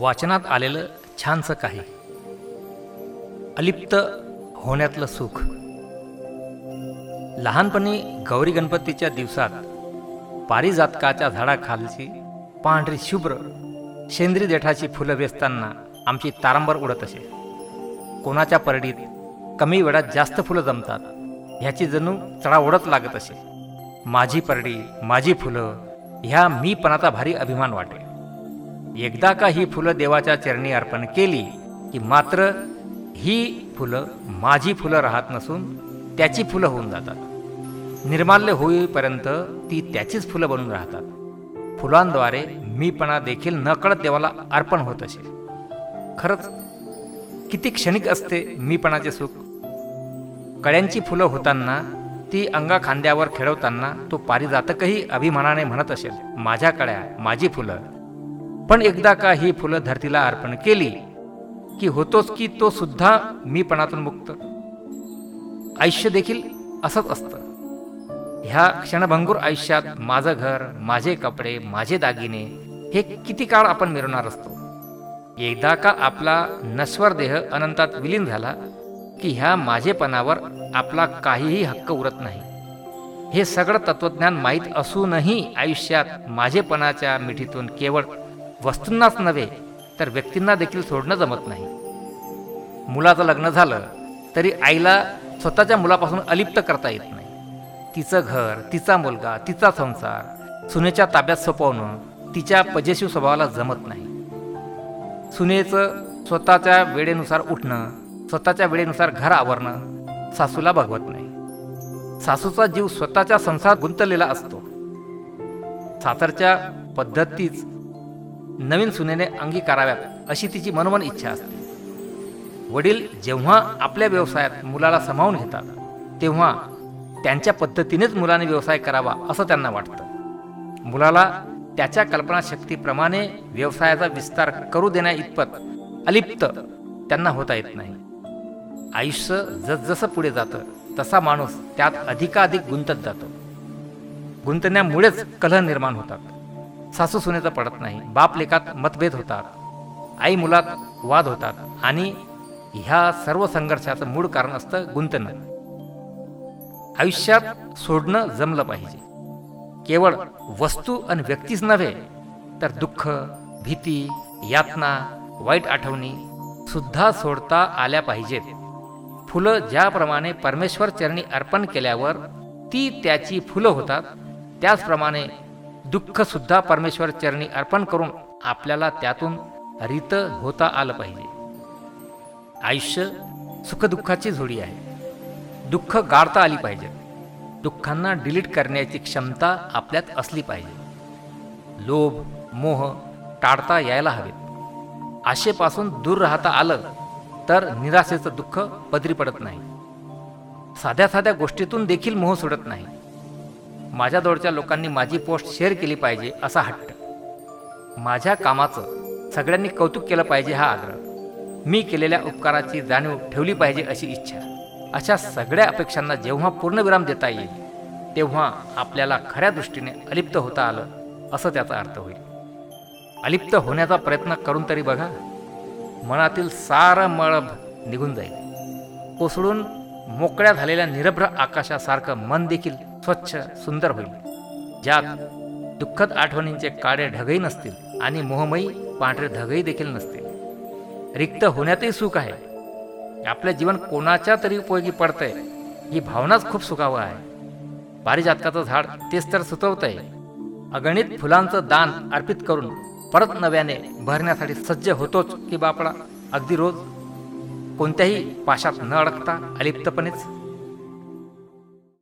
वाचनात आलेलं छानसं काही. अलिप्त होण्यातलं सुख. लहानपणी गौरी गणपतीच्या दिवसात पारिजातकाच्या झाडाखालची पांढरी शुभ्र शेंद्री देठाची फुलं वेचताना आमची तारांबर उडत असे. कोणाच्या परडीत कमी वेळात जास्त फुलं जमतात ह्याची जणू चढाओढत लागत असे. माझी परडी माझी फुलं ह्या मीपणाचा भारी अभिमान वाटे. एकदा का ही फुलं देवाच्या चरणी अर्पण केली की मात्र ही फुलं माझी फुलं राहत नसून त्याची फुलं होऊन जातात. निर्माल्य होईपर्यंत ती त्याचीच फुलं बनून राहतात. फुलांद्वारे मीपणा देखील नकळत देवाला अर्पण होत असे. खरंच किती क्षणिक असते मीपणाचे सुख. कळ्यांची फुलं होताना ती अंगा खांद्यावर खेळवताना तो पारिजातकही अभिमानाने म्हणत असेल माझ्या कळ्या माझी फुलं पण एकदा का ही फुलं धरतीला अर्पण केली की होतोच की तो सुद्धा मीपणातून मुक्त. आयुष्य देखील असंच असतं. ह्या क्षणभंगूर आयुष्यात माझं घर माझे कपडे माझे दागिने हे किती काळ आपण मिरवणार असतो? एकदा का आपला नश्वर देह अनंतात विलीन झाला की ह्या माझेपणावर आपला काहीही हक्क उरत नाही. हे सगळं तत्वज्ञान माहीत असूनही आयुष्यात माझेपणाच्या मिठीतून केवळ वस्तूंनाच नव्हे तर व्यक्तींना देखील सोडणं जमत नाही. मुलाचं लग्न झालं तरी आईला स्वतःच्या मुलापासून अलिप्त करता येत नाही. तिचं घर तिचा मुलगा तिचा संसार सुनेच्या ताब्यात सोपवणं तिच्या पजेशीव स्वभावाला जमत नाही. सुनेचं स्वतःच्या वेळेनुसार उठणं स्वतःच्या वेळेनुसार घर आवरणं सासूला भगवत नाही. सासूचा जीव स्वतःच्या संसारात गुंतलेला असतो. सासरच्या पद्धतीच नवीन सुनेने अंगीकाराव्यात अशी तिची मनोमन इच्छा असते. वडील जेव्हा आपल्या व्यवसायात मुलाला सामावून घेतात तेव्हा त्यांच्या पद्धतीनेच मुलाने व्यवसाय करावा असं त्यांना वाटतं. मुलाला त्याच्या कल्पनाशक्तीप्रमाणे व्यवसायाचा विस्तार करू देण्या इतपत अलिप्त त्यांना होता येत नाही. आयुष्य जसजसं पुढे जातं तसा माणूस त्यात अधिकाधिक गुंतत जातो. गुंतण्यामुळेच कलह निर्माण होतात. सासू सुनेचं पडत नाही. बाप लेखात मतभेद होतात. आई मुलात वाद होतात. आणि ह्या सर्व संघर्षाचं मूळ कारण असतं गुंतणं. आयुष्यात सोडणं जमलं पाहिजे. केवळ वस्तू आणि व्यक्तीच नव्हे तर दुःख भीती यातना वाईट आठवणी सुद्धा सोडता आल्या पाहिजेत. फुलं ज्याप्रमाणे परमेश्वर चरणी अर्पण केल्यावर ती त्याची फुलं होतात त्याचप्रमाणे दुःखसुद्धा परमेश्वर चरणी अर्पण करून आपल्याला त्यातून रित होता आलं पाहिजे. आयुष्य सुखदुःखाची जोडी आहे. दुःख गाळता आली पाहिजे. दुःखांना डिलीट करण्याची क्षमता आपल्यात असली पाहिजे. लोभ मोह टाळता यायला हवेत. आशेपासून दूर राहता आलं तर निराशेचं दुःख पदरी पडत नाही. साध्या साध्या गोष्टीतून देखील मोह सोडत नाही. माझ्या जवळच्या लोकांनी माझी पोस्ट शेअर केली पाहिजे असा हट्ट. माझ्या कामाचं सगळ्यांनी कौतुक केलं पाहिजे हा आग्रह. मी केलेल्या उपकाराची जाणीव ठेवली पाहिजे अशी इच्छा. अशा सगळ्या अपेक्षांना जेव्हा पूर्णविराम देता येईल तेव्हा आपल्याला खऱ्या दृष्टीने अलिप्त होता आलं असं त्याचा अर्थ होईल. अलिप्त होण्याचा प्रयत्न करून तरी बघा. मनातील सारं मळभ निघून जाईल. कोसळून मोकळ्या झालेल्या निरभ्र आकाशासारखं मन देखील स्वच्छ सुंदर होईल. ज्यात दुःखद आठवणींचे काळे ढगही नसतील आणि मोहमयी पांढरे ढगही देखील नसतील. रिक्त होण्यातही सुख आहे. आपलं जीवन कोणाच्या तरी उपयोगी पडतंय ही भावनाच खूप सुखावं आहे. पारिजातकाचं झाड तेच तर सुचवतंय. अगणित फुलांचं दान अर्पित करून परत नव्याने भरण्यासाठी सज्ज होतोच की बापडा. अगदी रोज कोणत्याही पाशात न अडकता अलिप्तपणेच